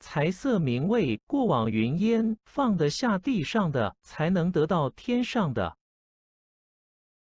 财色名位过往云烟放得下地上的才能得到天上的。